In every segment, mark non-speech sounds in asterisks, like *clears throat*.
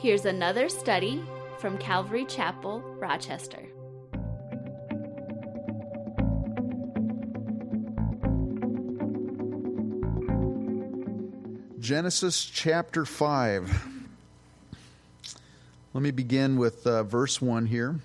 Here's another study from Calvary Chapel, Rochester. Genesis chapter 5. Let me begin with uh, verse 1 here.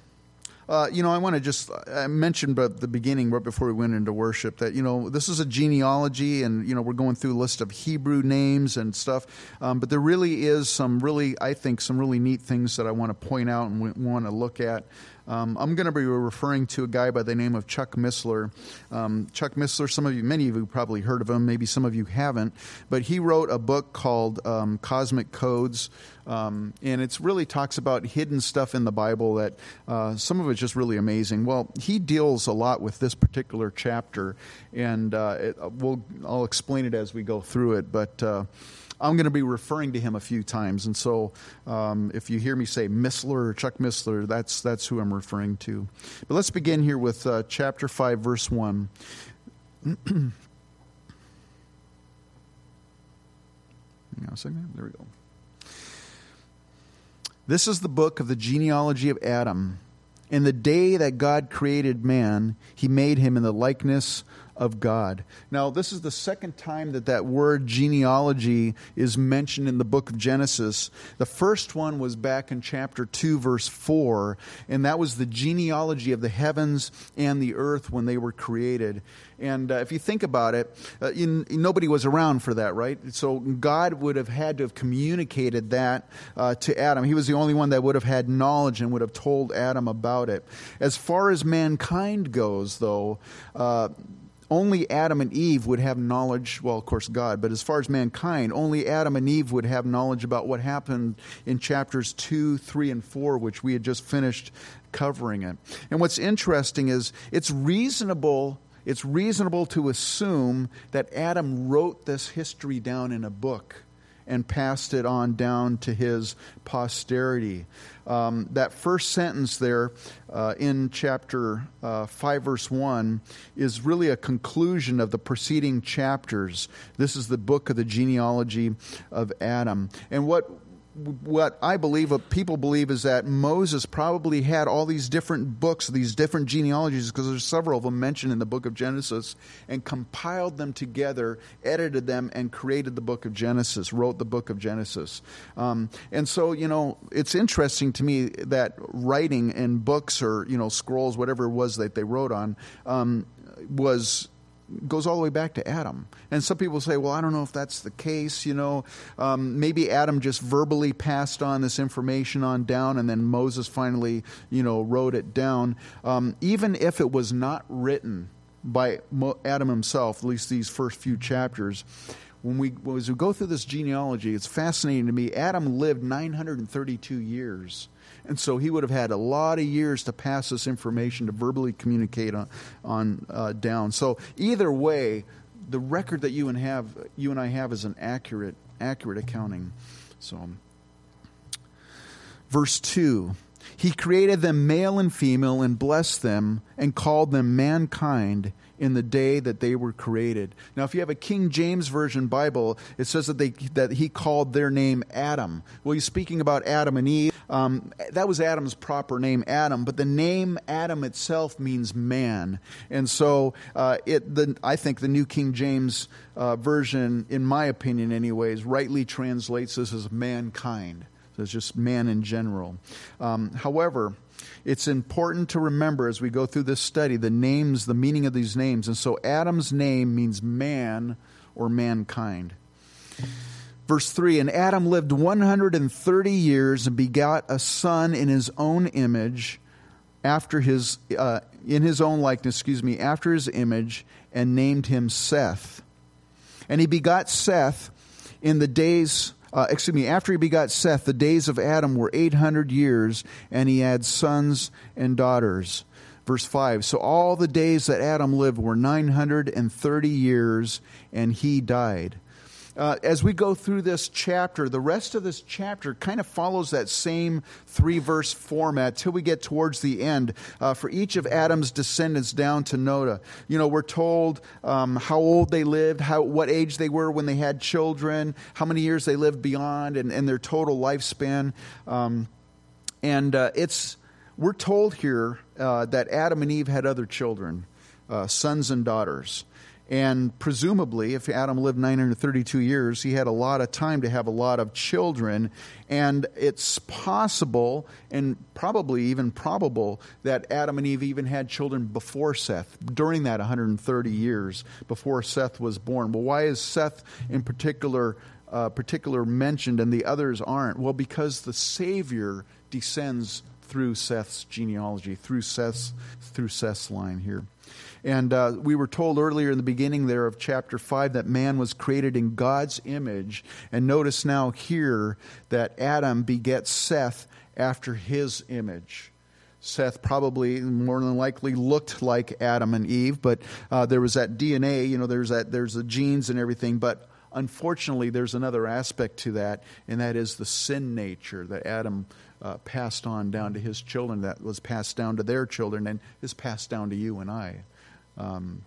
Uh, you know, I want to just I mentioned at the beginning, right before we went into worship, that you know this is a genealogy, and you know we're going through a list of Hebrew names and stuff. Um, but there really is some really, I think, some really neat things that I want to point out and want to look at. Um, I'm going to be referring to a guy by the name of Chuck Missler. Um, Chuck Missler, some of you, many of you probably heard of him, maybe some of you haven't, but he wrote a book called um, Cosmic Codes. Um, and it really talks about hidden stuff in the Bible that uh, some of it's just really amazing. Well, he deals a lot with this particular chapter, and uh, it, we'll, I'll explain it as we go through it. But uh, I'm going to be referring to him a few times, and so um, if you hear me say Missler or Chuck Missler, that's that's who I'm referring to. But let's begin here with uh, chapter five, verse one. *clears throat* Hang on a second. There we go. This is the book of the genealogy of Adam. In the day that God created man, he made him in the likeness of God. Now, this is the second time that that word genealogy is mentioned in the book of Genesis. The first one was back in chapter 2, verse 4, and that was the genealogy of the heavens and the earth when they were created. And uh, if you think about it, uh, nobody was around for that, right? So God would have had to have communicated that uh, to Adam. He was the only one that would have had knowledge and would have told Adam about it. As far as mankind goes, though, uh, only Adam and Eve would have knowledge, well, of course, God, but as far as mankind, only Adam and Eve would have knowledge about what happened in chapters 2, 3, and 4, which we had just finished covering it. And what's interesting is it's reasonable. It's reasonable to assume that Adam wrote this history down in a book and passed it on down to his posterity. Um, that first sentence there uh, in chapter uh, 5, verse 1, is really a conclusion of the preceding chapters. This is the book of the genealogy of Adam. And what what I believe, what people believe, is that Moses probably had all these different books, these different genealogies, because there's several of them mentioned in the book of Genesis, and compiled them together, edited them, and created the book of Genesis, wrote the book of Genesis. Um, and so, you know, it's interesting to me that writing in books or, you know, scrolls, whatever it was that they wrote on, um, was goes all the way back to Adam. And some people say, well, I don't know if that's the case. You know, um, maybe Adam just verbally passed on this information on down, and then Moses finally, you know, wrote it down. Um, even if it was not written by Adam himself, at least these first few chapters. When we, as we go through this genealogy, it's fascinating to me. Adam lived 932 years. And so he would have had a lot of years to pass this information to verbally communicate on, on uh, down. So either way, the record that you and have you and I have is an accurate accurate accounting. So verse 2 he created them male and female and blessed them and called them mankind in the day that they were created. Now, if you have a King James Version Bible, it says that, they, that he called their name Adam. Well, he's speaking about Adam and Eve. Um, that was Adam's proper name, Adam, but the name Adam itself means man. And so uh, it, the, I think the New King James uh, Version, in my opinion, anyways, rightly translates this as mankind. It's just man in general. Um, however, it's important to remember as we go through this study the names, the meaning of these names. And so Adam's name means man or mankind. Verse 3 And Adam lived 130 years and begot a son in his own image, after his, uh, in his own likeness, excuse me, after his image, and named him Seth. And he begot Seth in the days uh, excuse me, after he begot Seth, the days of Adam were 800 years, and he had sons and daughters. Verse 5 So all the days that Adam lived were 930 years, and he died. Uh, as we go through this chapter, the rest of this chapter kind of follows that same three verse format till we get towards the end. Uh, for each of Adam's descendants down to Noah, you know, we're told um, how old they lived, how what age they were when they had children, how many years they lived beyond, and, and their total lifespan. Um, and uh, it's we're told here uh, that Adam and Eve had other children, uh, sons and daughters. And presumably, if Adam lived 932 years, he had a lot of time to have a lot of children. And it's possible, and probably even probable, that Adam and Eve even had children before Seth, during that 130 years before Seth was born. Well, why is Seth in particular, uh, particular mentioned and the others aren't? Well, because the Savior descends through Seth's genealogy, through Seth's, through Seth's line here. And uh, we were told earlier in the beginning there of chapter 5 that man was created in God's image. And notice now here that Adam begets Seth after his image. Seth probably more than likely looked like Adam and Eve, but uh, there was that DNA, you know, there's that there's the genes and everything, but unfortunately there's another aspect to that, and that is the sin nature that Adam uh, passed on down to his children, that was passed down to their children, and is passed down to you and I um,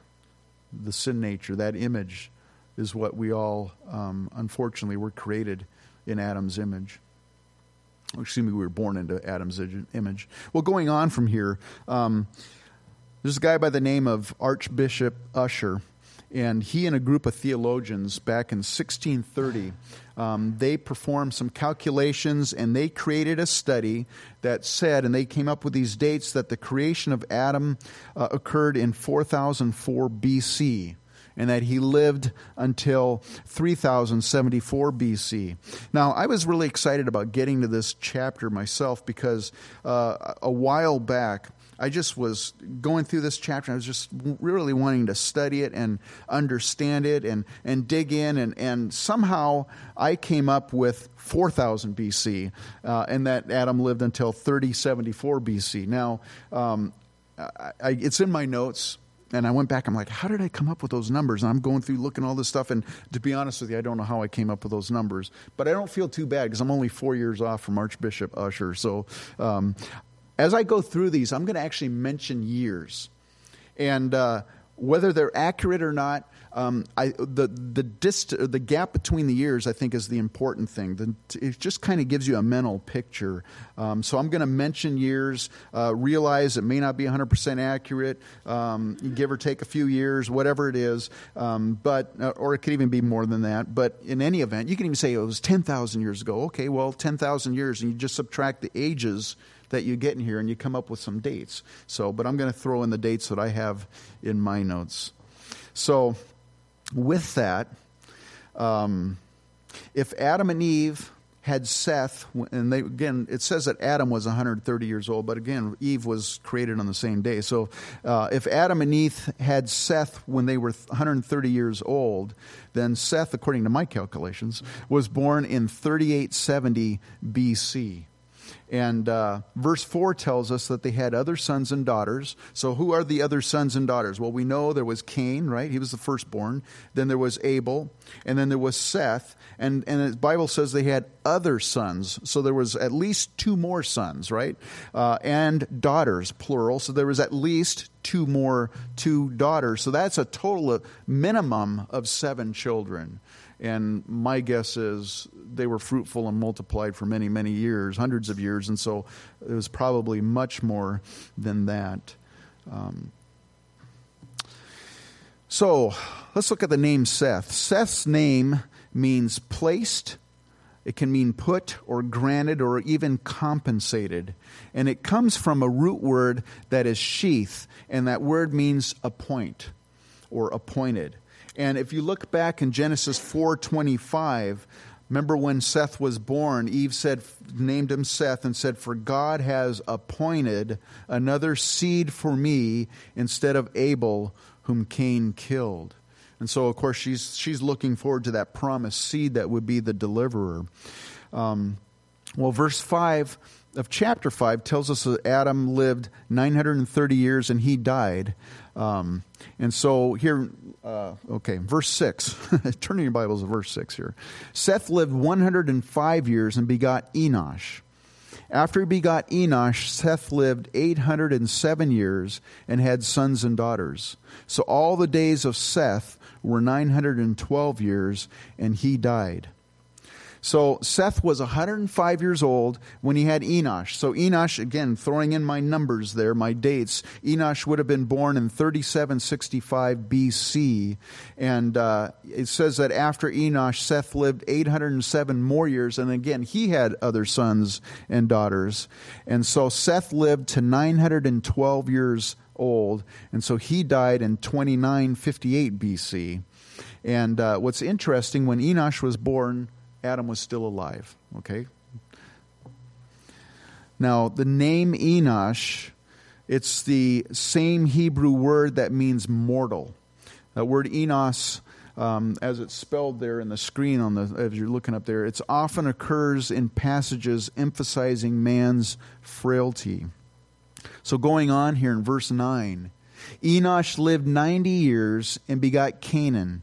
the sin nature, that image, is what we all, um, unfortunately, were created in Adam's image. Excuse me, we were born into Adam's image. Well, going on from here, um, there's a guy by the name of Archbishop Ussher, and he and a group of theologians back in 1630 um, they performed some calculations and they created a study that said, and they came up with these dates, that the creation of Adam uh, occurred in 4004 BC and that he lived until 3074 BC. Now, I was really excited about getting to this chapter myself because uh, a while back, I just was going through this chapter. And I was just really wanting to study it and understand it and, and dig in. And, and somehow I came up with 4000 BC, uh, and that Adam lived until 3074 BC. Now, um, I, I, it's in my notes and I went back. I'm like, how did I come up with those numbers? And I'm going through looking all this stuff. And to be honest with you, I don't know how I came up with those numbers. But I don't feel too bad because I'm only four years off from Archbishop Ussher. So um, as I go through these, I'm going to actually mention years. And uh, whether they're accurate or not, um, I, the the, dist- the gap between the years, I think, is the important thing. The, it just kind of gives you a mental picture. Um, so I'm going to mention years, uh, realize it may not be 100% accurate, um, give or take a few years, whatever it is, um, but uh, or it could even be more than that. But in any event, you can even say it was 10,000 years ago. Okay, well, 10,000 years, and you just subtract the ages that you get in here and you come up with some dates. So, but I'm going to throw in the dates that I have in my notes. So, with that, um, if Adam and Eve had Seth, and they, again, it says that Adam was 130 years old, but again, Eve was created on the same day. So uh, if Adam and Eve had Seth when they were 130 years old, then Seth, according to my calculations, was born in 3870 BC. And uh, verse 4 tells us that they had other sons and daughters. So, who are the other sons and daughters? Well, we know there was Cain, right? He was the firstborn. Then there was Abel. And then there was Seth. And, and the Bible says they had other sons. So, there was at least two more sons, right? Uh, and daughters, plural. So, there was at least two more, two daughters. So, that's a total of minimum of seven children. And my guess is they were fruitful and multiplied for many, many years, hundreds of years. And so it was probably much more than that. Um, so let's look at the name Seth. Seth's name means placed. It can mean put or granted or even compensated. And it comes from a root word that is sheath, and that word means appoint or appointed. And if you look back in Genesis 4:25, remember when Seth was born, Eve said named him Seth and said for God has appointed another seed for me instead of Abel whom Cain killed. And so of course she's she's looking forward to that promised seed that would be the deliverer. Um, Well, verse 5 of chapter 5 tells us that Adam lived 930 years and he died. Um, and so here, uh, okay, verse 6. *laughs* Turn in your Bibles to verse 6 here. Seth lived 105 years and begot Enosh. After he begot Enosh, Seth lived 807 years and had sons and daughters. So all the days of Seth were 912 years, and he died. So Seth was 105 years old when he had Enosh. So Enosh, again, throwing in my numbers there, my dates, Enosh would have been born in 3765 BC. And uh, it says that after Enosh, Seth lived 807 more years. And again, he had other sons and daughters. And so Seth lived to 912 years old. And so he died in 2958 BC. And uh, what's interesting, when Enosh was born, Adam was still alive. Okay? Now, the name Enosh, it's the same Hebrew word that means mortal. That word Enos, um, as it's spelled there in the screen on the as you're looking up there, it often occurs in passages emphasizing man's frailty. So going on here in verse 9, Enosh lived 90 years and begot Canaan.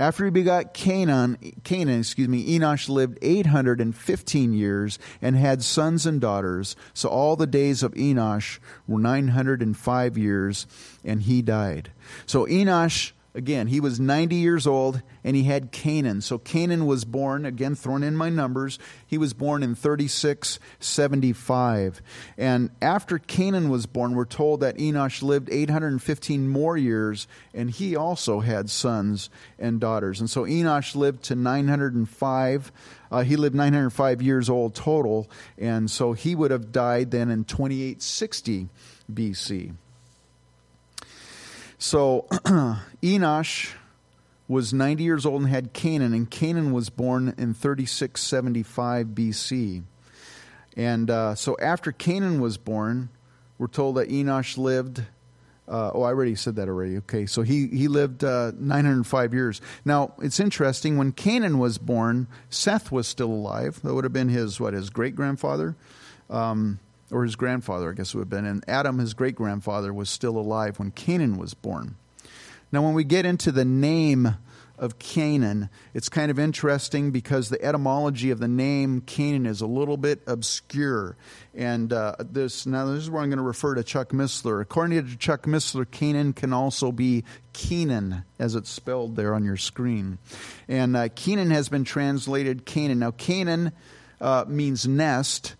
After he begot Canaan, Canaan, excuse me, Enosh lived 815 years and had sons and daughters. So all the days of Enosh were 905 years, and he died. So Enosh Again, he was 90 years old and he had Canaan. So Canaan was born, again, thrown in my numbers, he was born in 3675. And after Canaan was born, we're told that Enosh lived 815 more years and he also had sons and daughters. And so Enosh lived to 905. Uh, he lived 905 years old total. And so he would have died then in 2860 BC. So *clears throat* Enosh was 90 years old and had Canaan, and Canaan was born in 3675 BC. And uh, so after Canaan was born, we're told that Enosh lived. Uh, oh, I already said that already. Okay, so he, he lived uh, 905 years. Now, it's interesting. When Canaan was born, Seth was still alive. That would have been his, what, his great grandfather? Um, or his grandfather, I guess it would have been. And Adam, his great grandfather, was still alive when Canaan was born. Now, when we get into the name of Canaan, it's kind of interesting because the etymology of the name Canaan is a little bit obscure. And uh, this now this is where I'm going to refer to Chuck Missler. According to Chuck Missler, Canaan can also be Kenan, as it's spelled there on your screen. And uh, Kenan has been translated Canaan. Now, Canaan uh, means nest,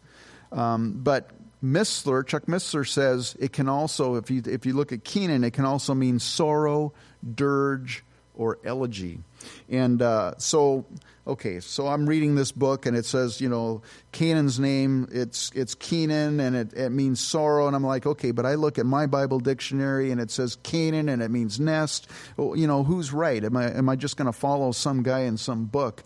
um, but Missler, Chuck Missler says it can also, if you, if you look at Kenan, it can also mean sorrow, dirge, or elegy. And uh, so, okay, so I'm reading this book and it says, you know, Canaan's name, it's, it's Kenan and it, it means sorrow. And I'm like, okay, but I look at my Bible dictionary and it says Canaan and it means nest. Well, you know, who's right? Am I, am I just going to follow some guy in some book?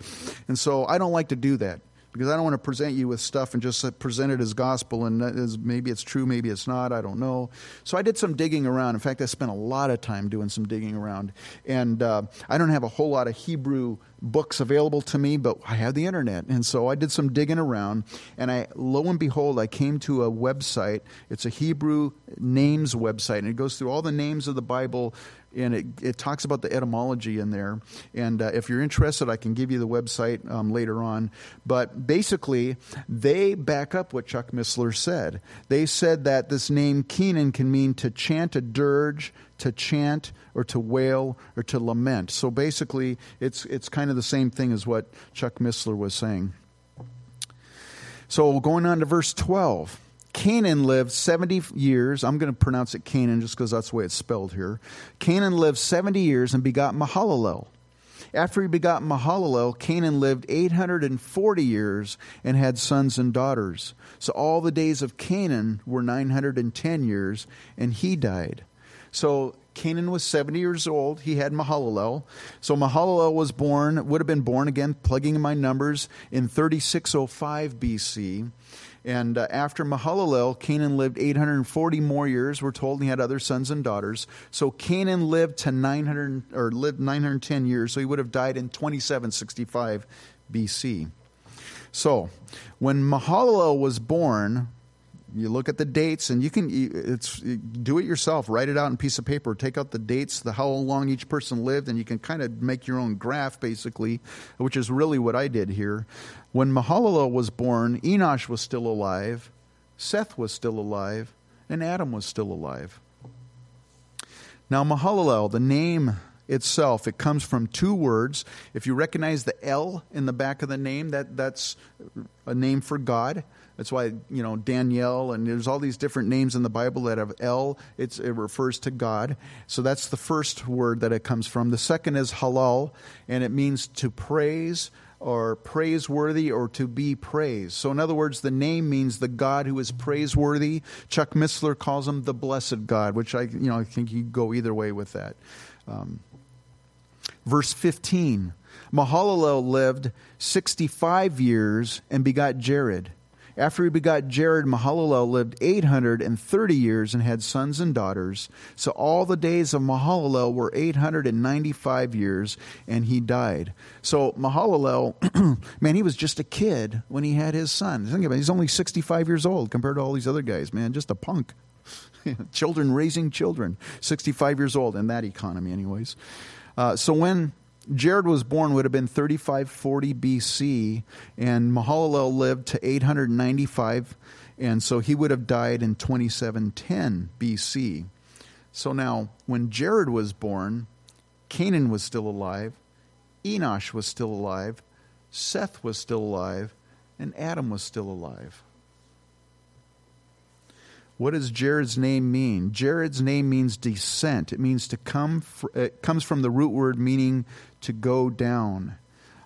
And so I don't like to do that because I don't want to present you with stuff and just present it as gospel and as maybe it's true, maybe it's not, I don't know. So I did some digging around. In fact, I spent a lot of time doing some digging around. And uh, I don't have a whole lot of Hebrew books available to me, but I have the internet. And so I did some digging around, and I, lo and behold, I came to a website. It's a Hebrew names website, and it goes through all the names of the Bible and it, it talks about the etymology in there. And uh, if you're interested, I can give you the website um, later on. But basically, they back up what Chuck Missler said. They said that this name Kenan can mean to chant a dirge, to chant, or to wail, or to lament. So basically, it's, it's kind of the same thing as what Chuck Missler was saying. So going on to verse 12. Canaan lived 70 years. I'm going to pronounce it Canaan just because that's the way it's spelled here. Canaan lived 70 years and begot Mahalalel. After he begot Mahalalel, Canaan lived 840 years and had sons and daughters. So all the days of Canaan were 910 years, and he died. So Canaan was 70 years old. He had Mahalalel. So Mahalalel was born, would have been born again, plugging in my numbers, in 3605 BC. And uh, after Mahalalel, Canaan lived 840 more years. We're told he had other sons and daughters. So Canaan lived to 900 or lived 910 years. So he would have died in 2765 BC. So, when Mahalalel was born, you look at the dates and you can it's do it yourself write it out on a piece of paper take out the dates the how long each person lived and you can kind of make your own graph basically which is really what i did here. When mahalalel was born enosh was still alive seth was still alive and adam was still alive. Now mahalalel the name itself it comes from two words. If you recognize the l in the back of the name that that's a name for god that's why you know Daniel and there's all these different names in the Bible that have El. It's, it refers to God. So that's the first word that it comes from. The second is halal, and it means to praise or praiseworthy or to be praised. So in other words, the name means the God who is praiseworthy. Chuck Missler calls him the blessed God, which I you know I think you go either way with that. Um, verse 15. Mahalalel lived 65 years and begot Jared. After he begot Jared, Mahalalel lived 830 years and had sons and daughters. So all the days of Mahalalel were 895 years, and he died. So Mahalalel, *clears throat* man, he was just a kid when he had his son. Think about it, he's only 65 years old compared to all these other guys, man, just a punk. *laughs* children raising children, 65 years old in that economy, anyways. Uh, so when Jared was born would have been 3540 BC, and Mahalalel lived to 895, and so he would have died in 2710 BC. So now, when Jared was born, Canaan was still alive, Enosh was still alive, Seth was still alive, and Adam was still alive. What does Jared's name mean? Jared's name means descent. It means to come. Fr- it comes from the root word meaning to go down.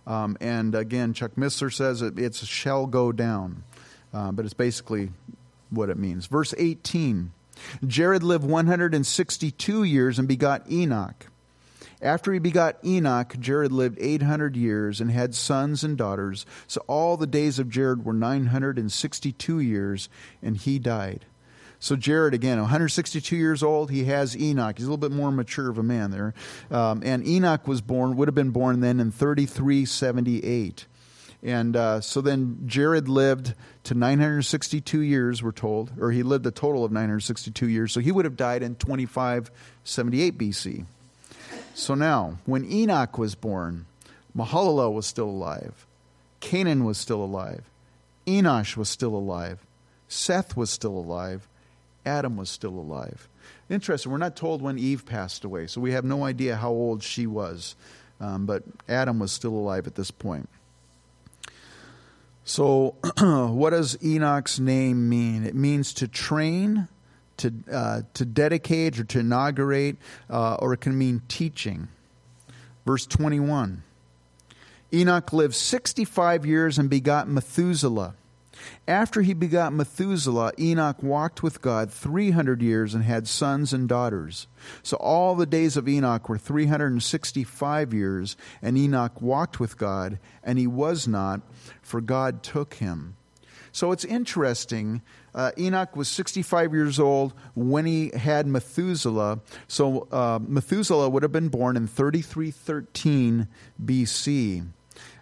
Um, and again, Chuck Missler says it, it's shall go down, uh, but it's basically what it means. Verse 18 Jared lived 162 years and begot Enoch. After he begot Enoch, Jared lived 800 years and had sons and daughters. So all the days of Jared were 962 years, and he died. So Jared, again, 162 years old, he has Enoch. He's a little bit more mature of a man there. Um, and Enoch was born, would have been born then in 3378. And uh, so then Jared lived to 962 years, we're told, or he lived a total of 962 years. So he would have died in 2578 BC. So now, when Enoch was born, Mahalalel was still alive, Canaan was still alive, Enosh was still alive, Seth was still alive, Adam was still alive. Interesting, we're not told when Eve passed away, so we have no idea how old she was. Um, but Adam was still alive at this point. So, *clears throat* what does Enoch's name mean? It means to train, to, uh, to dedicate, or to inaugurate, uh, or it can mean teaching. Verse 21 Enoch lived 65 years and begot Methuselah. After he begot Methuselah, Enoch walked with God 300 years and had sons and daughters. So all the days of Enoch were 365 years, and Enoch walked with God, and he was not, for God took him. So it's interesting. Uh, Enoch was 65 years old when he had Methuselah. So uh, Methuselah would have been born in 3313 BC.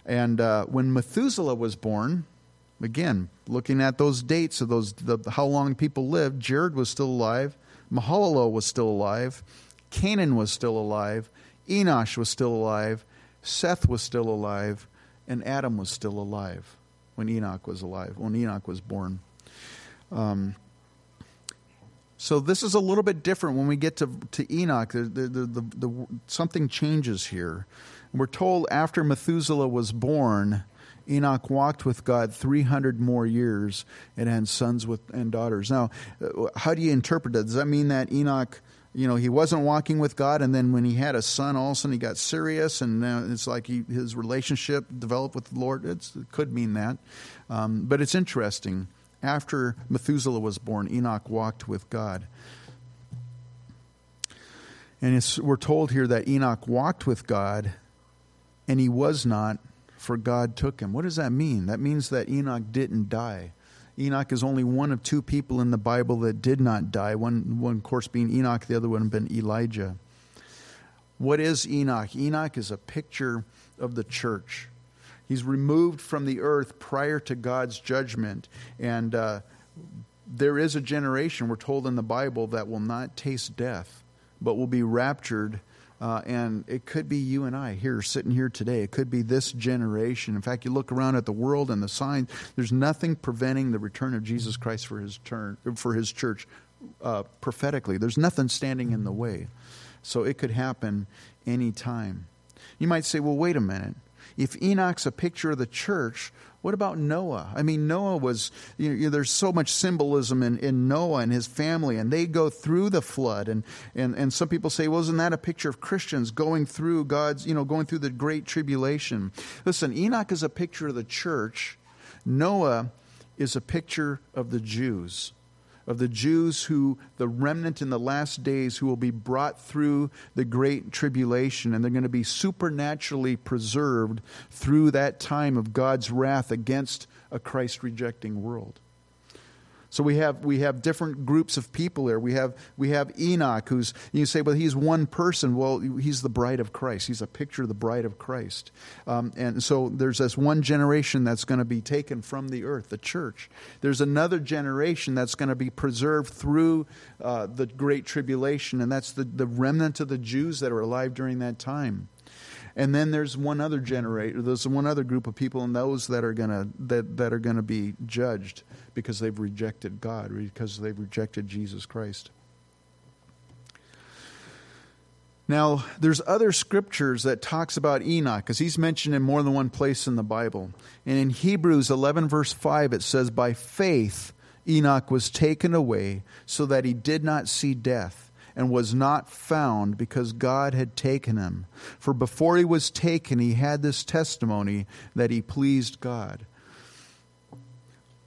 And uh, when Methuselah was born, Again, looking at those dates of those the, how long people lived, Jared was still alive, Mahalalel was still alive, Canaan was still alive, Enosh was still alive, Seth was still alive, and Adam was still alive when Enoch was alive, when Enoch was born. Um, so this is a little bit different when we get to, to Enoch. The, the, the, something changes here. We're told after Methuselah was born, Enoch walked with God 300 more years and had sons with, and daughters. Now, uh, how do you interpret that? Does that mean that Enoch, you know, he wasn't walking with God, and then when he had a son, all of a sudden he got serious, and it's like he, his relationship developed with the Lord? It's, it could mean that. Um, but it's interesting. After Methuselah was born, Enoch walked with God. And we're told here that Enoch walked with God, and he was not for God took him. What does that mean? That means that Enoch didn't die. Enoch is only one of two people in the Bible that did not die. One, one of course, being Enoch, the other one being Elijah. What is Enoch? Enoch is a picture of the church. He's removed from the earth prior to God's judgment. And uh, there is a generation, we're told in the Bible, that will not taste death, but will be raptured. Uh, and it could be you and I here, sitting here today. It could be this generation. In fact, you look around at the world and the signs. There's nothing preventing the return of Jesus Christ for His turn for His church uh, prophetically. There's nothing standing in the way, so it could happen any time. You might say, "Well, wait a minute. If Enoch's a picture of the church, what about Noah? I mean, Noah was, you know, there's so much symbolism in, in Noah and his family, and they go through the flood. And, and, and some people say, well, isn't that a picture of Christians going through God's, you know, going through the great tribulation? Listen, Enoch is a picture of the church, Noah is a picture of the Jews of the Jews who, the remnant in the last days, who will be brought through the great tribulation, and they're going to be supernaturally preserved through that time of God's wrath against a Christ rejecting world. So we have we have different groups of people here. We have we have Enoch, who's you say, well, he's one person. Well, he's the bride of Christ. He's a picture of the bride of Christ. Um, and so there's this one generation that's going to be taken from the earth, the church. There's another generation that's going to be preserved through uh, the great tribulation, and that's the, the remnant of the Jews that are alive during that time. And then there's one other generation, there's one other group of people, and those that are gonna that, that are gonna be judged because they've rejected God, because they've rejected Jesus Christ. Now, there's other scriptures that talks about Enoch because he's mentioned in more than one place in the Bible. And in Hebrews 11 verse 5 it says by faith Enoch was taken away so that he did not see death and was not found because God had taken him. For before he was taken, he had this testimony that he pleased God.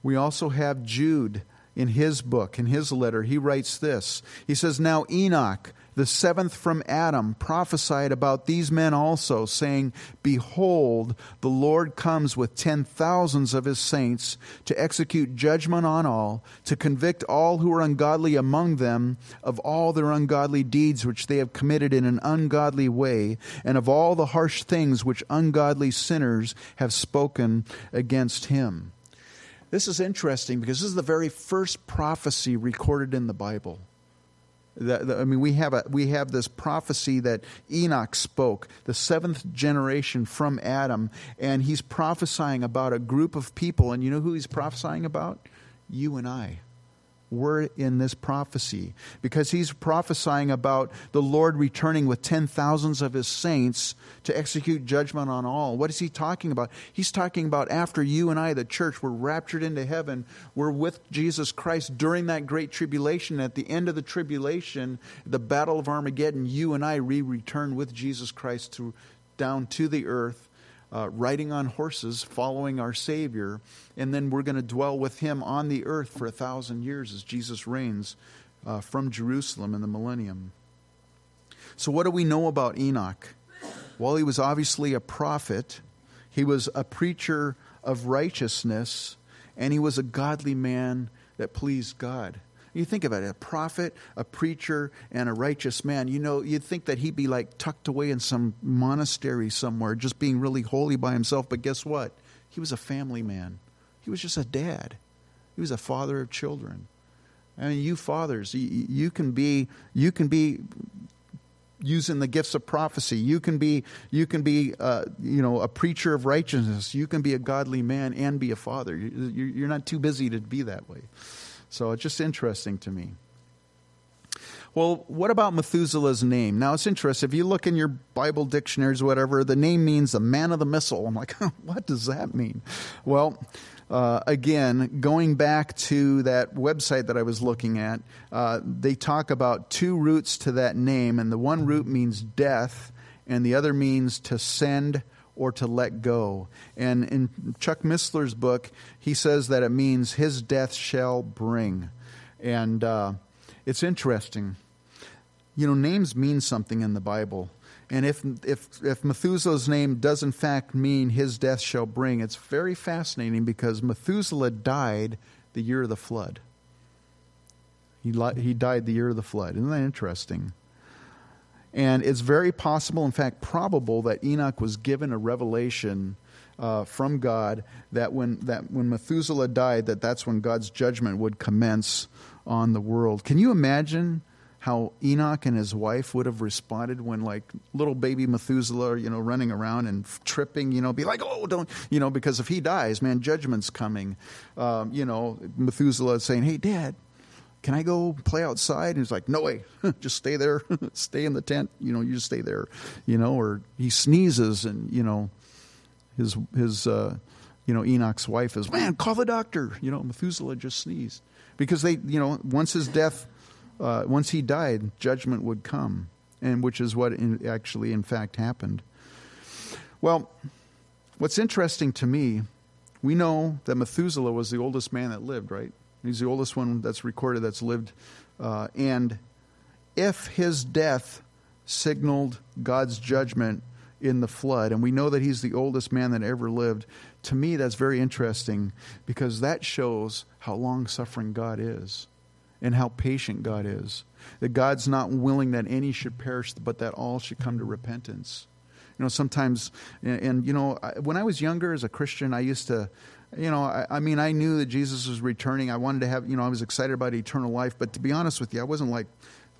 We also have Jude in his book, in his letter. He writes this He says, Now Enoch the seventh from Adam, prophesied about these men also, saying, Behold, the Lord comes with ten thousands of his saints to execute judgment on all, to convict all who are ungodly among them of all their ungodly deeds which they have committed in an ungodly way, and of all the harsh things which ungodly sinners have spoken against him. This is interesting because this is the very first prophecy recorded in the Bible. I mean, we have, a, we have this prophecy that Enoch spoke, the seventh generation from Adam, and he's prophesying about a group of people. And you know who he's prophesying about? You and I were in this prophecy because he's prophesying about the Lord returning with ten thousands of his saints to execute judgment on all. What is he talking about? He's talking about after you and I, the church, were raptured into heaven, we're with Jesus Christ during that great tribulation. At the end of the tribulation, the battle of Armageddon, you and I re return with Jesus Christ to, down to the earth uh, riding on horses, following our Savior, and then we're going to dwell with Him on the earth for a thousand years as Jesus reigns uh, from Jerusalem in the millennium. So, what do we know about Enoch? Well, he was obviously a prophet, he was a preacher of righteousness, and he was a godly man that pleased God. You think about it a prophet, a preacher, and a righteous man. You know, you'd think that he'd be like tucked away in some monastery somewhere, just being really holy by himself. But guess what? He was a family man, he was just a dad, he was a father of children. I mean, you fathers, you, can be, you can be using the gifts of prophecy. You can be, you can be, uh, you know, a preacher of righteousness. You can be a godly man and be a father. You're not too busy to be that way. So it's just interesting to me. Well, what about Methuselah's name? Now it's interesting. If you look in your Bible dictionaries whatever, the name means the man of the missile. I'm like, *laughs* what does that mean? Well, uh, again, going back to that website that I was looking at, uh, they talk about two roots to that name, and the one root means death, and the other means to send or to let go. And in Chuck Missler's book, he says that it means his death shall bring. And uh, it's interesting. You know, names mean something in the Bible. And if, if, if Methuselah's name does in fact mean his death shall bring, it's very fascinating because Methuselah died the year of the flood. He, he died the year of the flood. Isn't that interesting? And it's very possible, in fact, probable, that Enoch was given a revelation uh, from God that when that when Methuselah died, that that's when God's judgment would commence on the world. Can you imagine how Enoch and his wife would have responded when like little baby Methuselah, you know, running around and tripping, you know, be like, oh, don't, you know, because if he dies, man, judgment's coming. Um, you know, Methuselah saying, hey, Dad, can I go play outside? And he's like, no way, *laughs* just stay there, *laughs* stay in the tent. You know, you just stay there, you know. Or he sneezes, and you know, his his uh, you know Enoch's wife is, man, call the doctor. You know, Methuselah just sneezed because they, you know, once his death uh, once he died, judgment would come, and which is what in, actually, in fact, happened. Well, what's interesting to me, we know that Methuselah was the oldest man that lived, right? He's the oldest one that's recorded that's lived. Uh, and if his death signaled God's judgment in the flood, and we know that he's the oldest man that ever lived, to me that's very interesting because that shows how long suffering God is and how patient God is. That God's not willing that any should perish, but that all should come to repentance. You know, sometimes, and, and you know, when I was younger as a Christian, I used to, you know, I, I, mean, I knew that Jesus was returning. I wanted to have, you know, I was excited about eternal life. But to be honest with you, I wasn't like,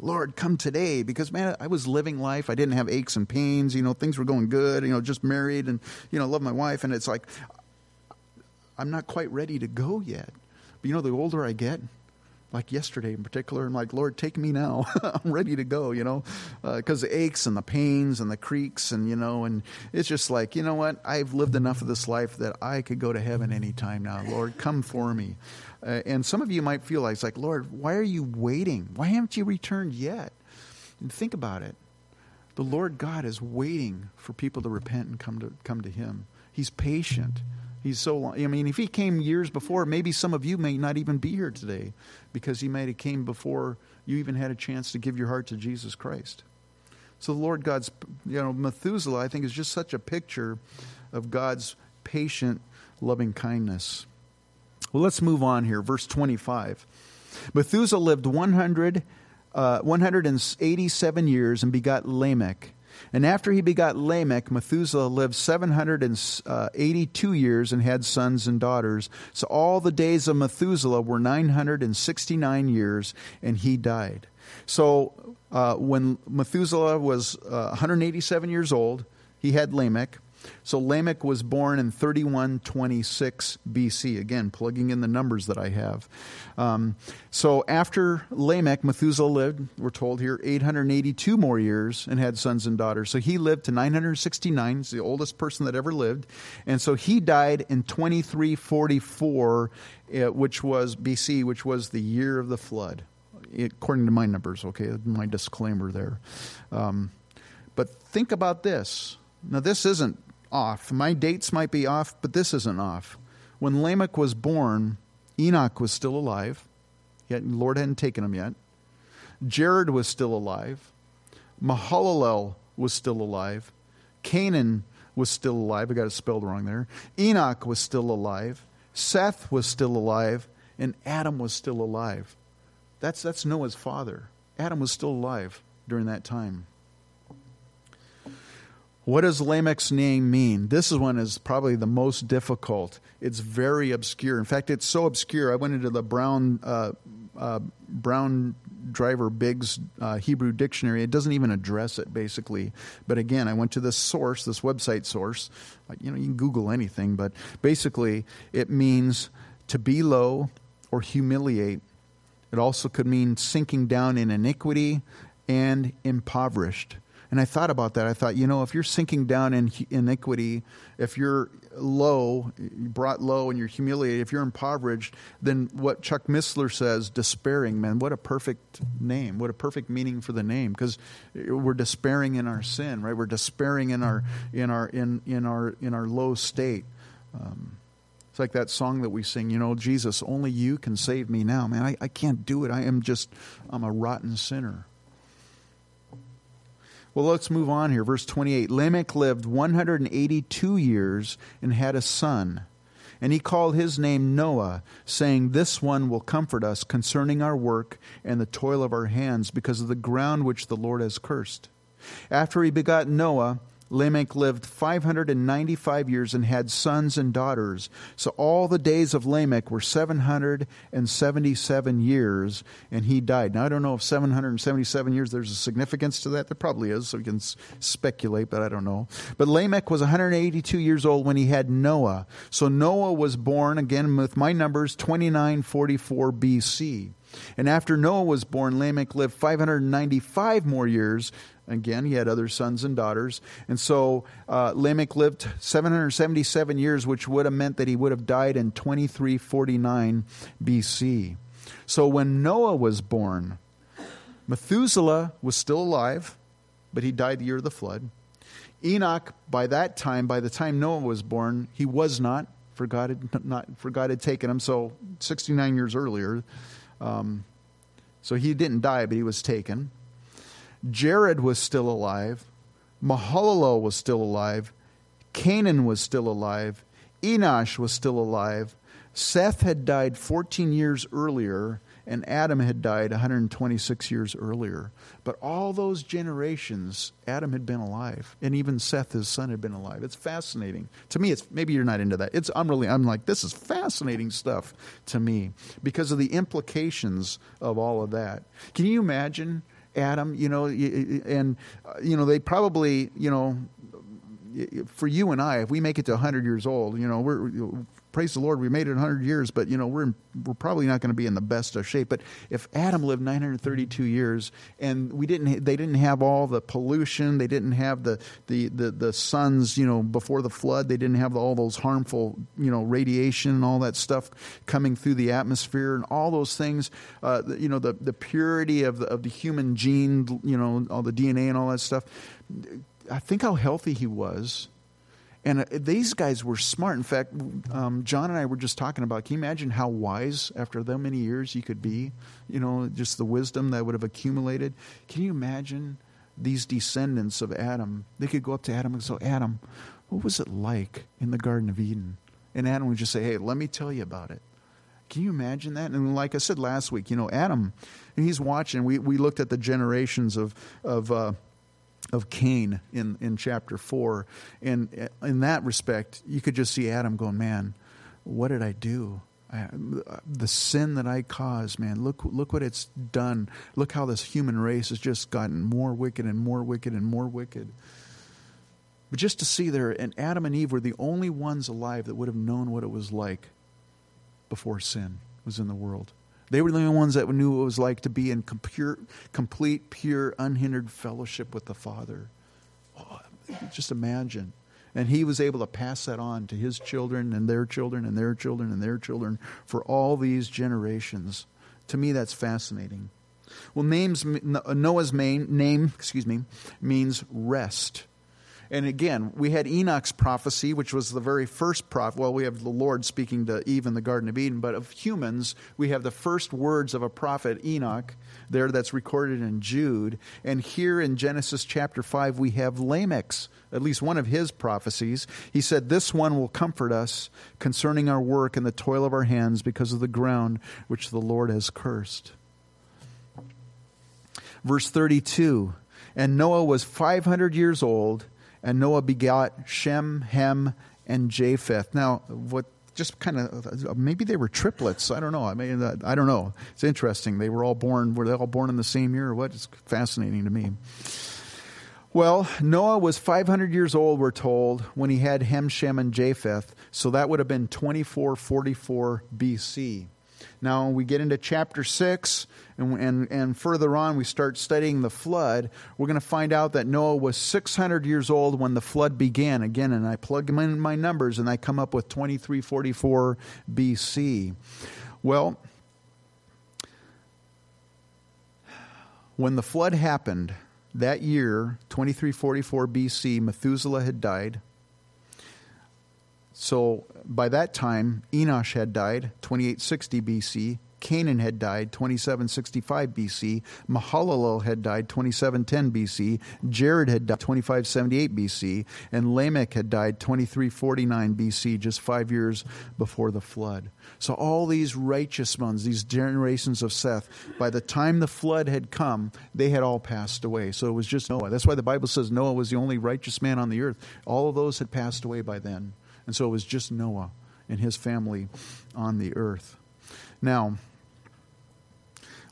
Lord, come today. Because, man, I was living life. I didn't have aches and pains. You know, things were going good. You know, just married and, you know, love my wife. And it's like, I'm not quite ready to go yet. But, you know, the older I get, like yesterday in particular, I'm like, Lord, take me now. *laughs* I'm ready to go, you know, because uh, the aches and the pains and the creaks, and, you know, and it's just like, you know what? I've lived enough of this life that I could go to heaven anytime now. Lord, come for me. Uh, and some of you might feel like, it's like, Lord, why are you waiting? Why haven't you returned yet? And think about it. The Lord God is waiting for people to repent and come to, come to Him. He's patient. He's so long. I mean, if he came years before, maybe some of you may not even be here today because he might have came before you even had a chance to give your heart to Jesus Christ. So the Lord God's, you know, Methuselah, I think, is just such a picture of God's patient, loving kindness. Well, let's move on here. Verse 25. Methuselah lived 100, uh, 187 years and begot Lamech. And after he begot Lamech, Methuselah lived 782 years and had sons and daughters. So all the days of Methuselah were 969 years, and he died. So uh, when Methuselah was uh, 187 years old, he had Lamech. So Lamech was born in 3126 BC. Again, plugging in the numbers that I have. Um, so after Lamech, Methuselah lived, we're told here, 882 more years and had sons and daughters. So he lived to 969. He's the oldest person that ever lived. And so he died in 2344, uh, which was BC, which was the year of the flood, according to my numbers, okay? My disclaimer there. Um, but think about this. Now, this isn't off. My dates might be off, but this isn't off. When Lamech was born, Enoch was still alive. Yet the Lord hadn't taken him yet. Jared was still alive. Mahalalel was still alive. Canaan was still alive. I got it spelled wrong there. Enoch was still alive. Seth was still alive. And Adam was still alive. That's, that's Noah's father. Adam was still alive during that time. What does Lamech's name mean? This is one is probably the most difficult. It's very obscure. In fact, it's so obscure. I went into the Brown uh, uh, Brown Driver Briggs uh, Hebrew dictionary. It doesn't even address it basically. But again, I went to this source, this website source. Like you know, you can Google anything, but basically, it means to be low or humiliate. It also could mean sinking down in iniquity and impoverished. And I thought about that. I thought, you know, if you're sinking down in iniquity, if you're low, brought low, and you're humiliated, if you're impoverished, then what Chuck Missler says, despairing, man, what a perfect name, what a perfect meaning for the name, because we're despairing in our sin, right? We're despairing in our in our in in our in our low state. Um, it's like that song that we sing, you know, Jesus, only you can save me now. Man, I, I can't do it. I am just, I'm a rotten sinner. Well, let's move on here. Verse 28 Lamech lived 182 years and had a son. And he called his name Noah, saying, This one will comfort us concerning our work and the toil of our hands, because of the ground which the Lord has cursed. After he begot Noah, Lamech lived 595 years and had sons and daughters. So all the days of Lamech were 777 years, and he died. Now, I don't know if 777 years, there's a significance to that. There probably is, so we can speculate, but I don't know. But Lamech was 182 years old when he had Noah. So Noah was born, again with my numbers, 2944 BC. And after Noah was born, Lamech lived 595 more years Again, he had other sons and daughters. And so uh, Lamech lived 777 years, which would have meant that he would have died in 2349 BC. So when Noah was born, Methuselah was still alive, but he died the year of the flood. Enoch, by that time, by the time Noah was born, he was not, for God had, not, for God had taken him. So 69 years earlier. Um, so he didn't die, but he was taken. Jared was still alive. Mahalalel was still alive. Cainan was still alive. Enosh was still alive. Seth had died 14 years earlier, and Adam had died 126 years earlier. But all those generations, Adam had been alive, and even Seth, his son, had been alive. It's fascinating to me. It's maybe you're not into that. It's I'm really I'm like this is fascinating stuff to me because of the implications of all of that. Can you imagine? Adam, you know, and, uh, you know, they probably, you know, for you and I, if we make it to 100 years old, you know, we're praise the Lord, we made it 100 years, but you know, we're we're probably not going to be in the best of shape. But if Adam lived 932 years and we didn't, they didn't have all the pollution, they didn't have the the the, the suns, you know, before the flood, they didn't have all those harmful, you know, radiation and all that stuff coming through the atmosphere and all those things. Uh, you know, the the purity of the of the human gene, you know, all the DNA and all that stuff. I think how healthy he was and uh, these guys were smart. In fact, um, John and I were just talking about can you imagine how wise after that many years you could be? You know, just the wisdom that would have accumulated. Can you imagine these descendants of Adam? They could go up to Adam and say, Adam, what was it like in the Garden of Eden? And Adam would just say, Hey, let me tell you about it. Can you imagine that? And like I said last week, you know, Adam, he's watching. We, we looked at the generations of, of uh, of Cain in, in chapter 4. And in that respect, you could just see Adam going, Man, what did I do? I, the sin that I caused, man, look, look what it's done. Look how this human race has just gotten more wicked and more wicked and more wicked. But just to see there, and Adam and Eve were the only ones alive that would have known what it was like before sin was in the world. They were the only ones that knew what it was like to be in complete, pure, unhindered fellowship with the Father. Oh, just imagine. And he was able to pass that on to his children and their children and their children and their children for all these generations. To me, that's fascinating. Well, names, Noah's main name, excuse me, means rest. And again, we had Enoch's prophecy, which was the very first prophet. Well, we have the Lord speaking to Eve in the Garden of Eden, but of humans, we have the first words of a prophet, Enoch, there that's recorded in Jude. And here in Genesis chapter 5, we have Lamech's, at least one of his prophecies. He said, This one will comfort us concerning our work and the toil of our hands because of the ground which the Lord has cursed. Verse 32 And Noah was 500 years old and Noah begot Shem, Ham, and Japheth. Now, what just kind of maybe they were triplets. I don't know. I mean, I don't know. It's interesting. They were all born. Were they all born in the same year or what? It's fascinating to me. Well, Noah was 500 years old, we're told, when he had Ham, Shem, and Japheth. So that would have been 2444 BC. Now we get into chapter 6, and, and, and further on we start studying the flood. We're going to find out that Noah was 600 years old when the flood began. Again, and I plug in my numbers, and I come up with 2344 BC. Well, when the flood happened, that year, 2344 BC, Methuselah had died. So by that time, Enosh had died, 2860 BC. Cainan had died 2765 BC. Mahalalel had died 2710 BC. Jared had died 2578 BC. And Lamech had died 2349 BC, just five years before the flood. So all these righteous ones, these generations of Seth, by the time the flood had come, they had all passed away. So it was just Noah. That's why the Bible says Noah was the only righteous man on the earth. All of those had passed away by then. And so it was just Noah and his family on the earth. Now,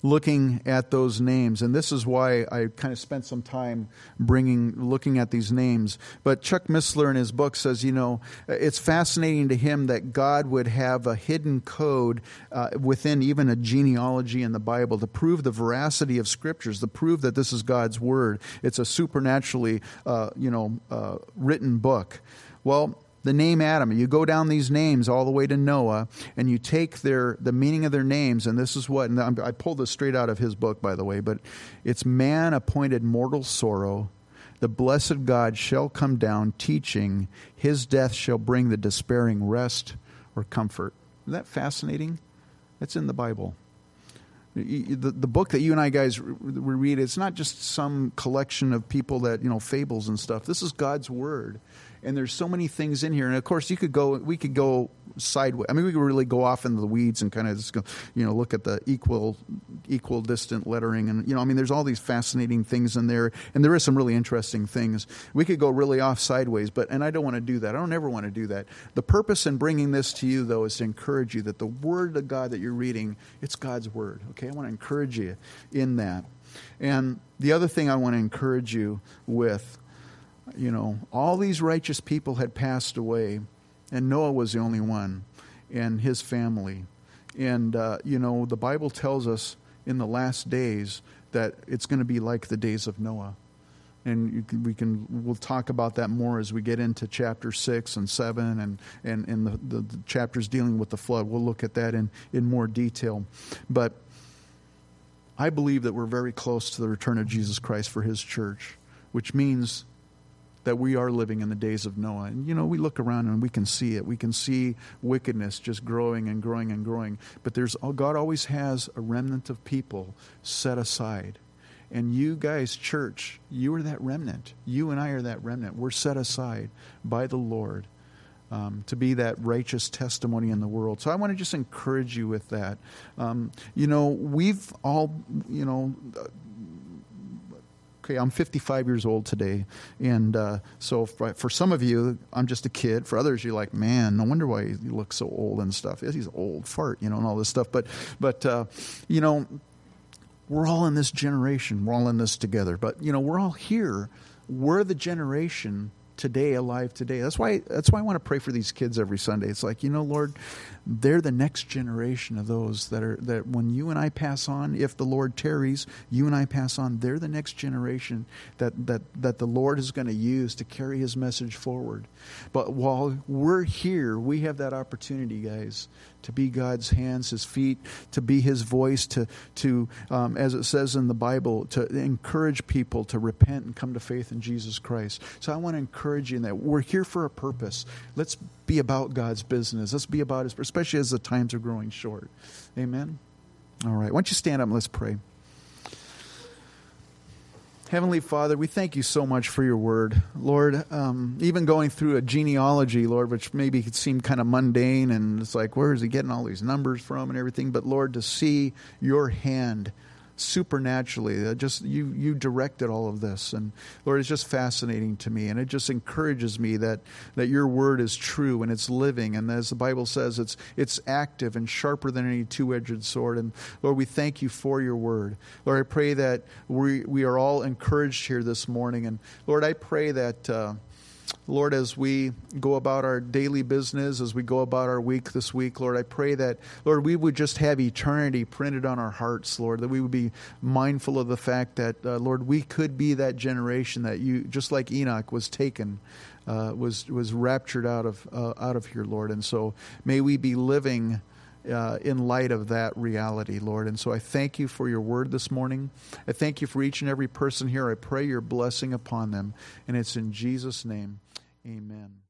looking at those names and this is why i kind of spent some time bringing looking at these names. But chuck missler in his book says you know it's fascinating to him that god would have a hidden code uh, within even a genealogy in the bible to prove the veracity of scriptures to prove that this is god's word. It's a supernaturally uh, you know uh, written book. Well the name Adam. You go down these names all the way to Noah, and you take their the meaning of their names, and this is what and I pulled this straight out of his book, by the way. But it's man appointed mortal sorrow. The blessed God shall come down, teaching. His death shall bring the despairing rest or comfort. Isn't that fascinating? That's in the Bible. The, the book that you and I guys read, it's not just some collection of people that, you know, fables and stuff. This is God's Word and there's so many things in here. And of course, you could go, we could go sideways. I mean, we could really go off into the weeds and kind of just go, you know, look at the equal, equal distant lettering, and you know, I mean, there's all these fascinating things in there, and there is some really interesting things. We could go really off sideways, but and I don't want to do that. I don't ever want to do that. The purpose in bringing this to you, though, is to encourage you that the Word of God that you're reading, it's God's Word. Okay, I want to encourage you in that. And the other thing I want to encourage you with you know, all these righteous people had passed away, and Noah was the only one, and his family. And, uh, you know, the Bible tells us in the last days that it's going to be like the days of Noah. And can, we can we'll talk about that more as we get into chapter six and seven and and, and the, the, the chapters dealing with the flood. We'll look at that in, in more detail. But I believe that we're very close to the return of Jesus Christ for his church, which means that we are living in the days of Noah. And, you know, we look around and we can see it. We can see wickedness just growing and growing and growing. But there's, oh, God always has a remnant of people set aside. And you guys, church, you are that remnant. You and I are that remnant. We're set aside by the Lord. Um, to be that righteous testimony in the world. So I want to just encourage you with that. Um, you know, we've all, you know, okay, I'm 55 years old today. And uh, so for, for, some of you, I'm just a kid. For others, you're like, man, no wonder why he looks so old and stuff. He's an old fart, you know, and all this stuff. But, but uh, you know, we're all in this generation. We're all in this together. But, you know, we're all here. We're the generation today alive today that's why that's why i want to pray for these kids every sunday it's like you know lord they're the next generation of those that are that when you and I pass on, if the Lord tarries, you and I pass on, they're the next generation that that that the Lord is going to use to carry his message forward. But while we're here, we have that opportunity, guys, to be God's hands, His feet, to be His voice, to to um, as it says in the Bible, to encourage people to repent and come to faith in Jesus Christ. So I want to encourage you in that we're here for a purpose. Let's be about God's business. Let's be about His, especially as the times are growing short. Amen. All right. Why don't you stand up and let's pray. Heavenly Father, we thank you so much for your word. Lord, um, even going through a genealogy, Lord, which maybe could seem kind of mundane and it's like, where is he getting all these numbers from and everything? But Lord, to see your hand supernaturally. Just you you directed all of this, and Lord, it's just fascinating to me, and it just encourages me that that your word is true and it's living, and as the Bible says, it's it's active and sharper than any two edged sword. And Lord, we thank you for your word. Lord, I pray that we we are all encouraged here this morning, and Lord, I pray that. Uh, Lord, as we go about our daily business, as we go about our week this week, Lord, I pray that, Lord, we would just have eternity printed on our hearts, Lord, that we would be mindful of the fact that, uh, Lord, we could be that generation that you, just like Enoch was taken, uh, was, was raptured out of, uh, out of here, Lord. And so may we be living. Uh, in light of that reality, Lord. And so I thank you for your word this morning. I thank you for each and every person here. I pray your blessing upon them. And it's in Jesus' name. Amen.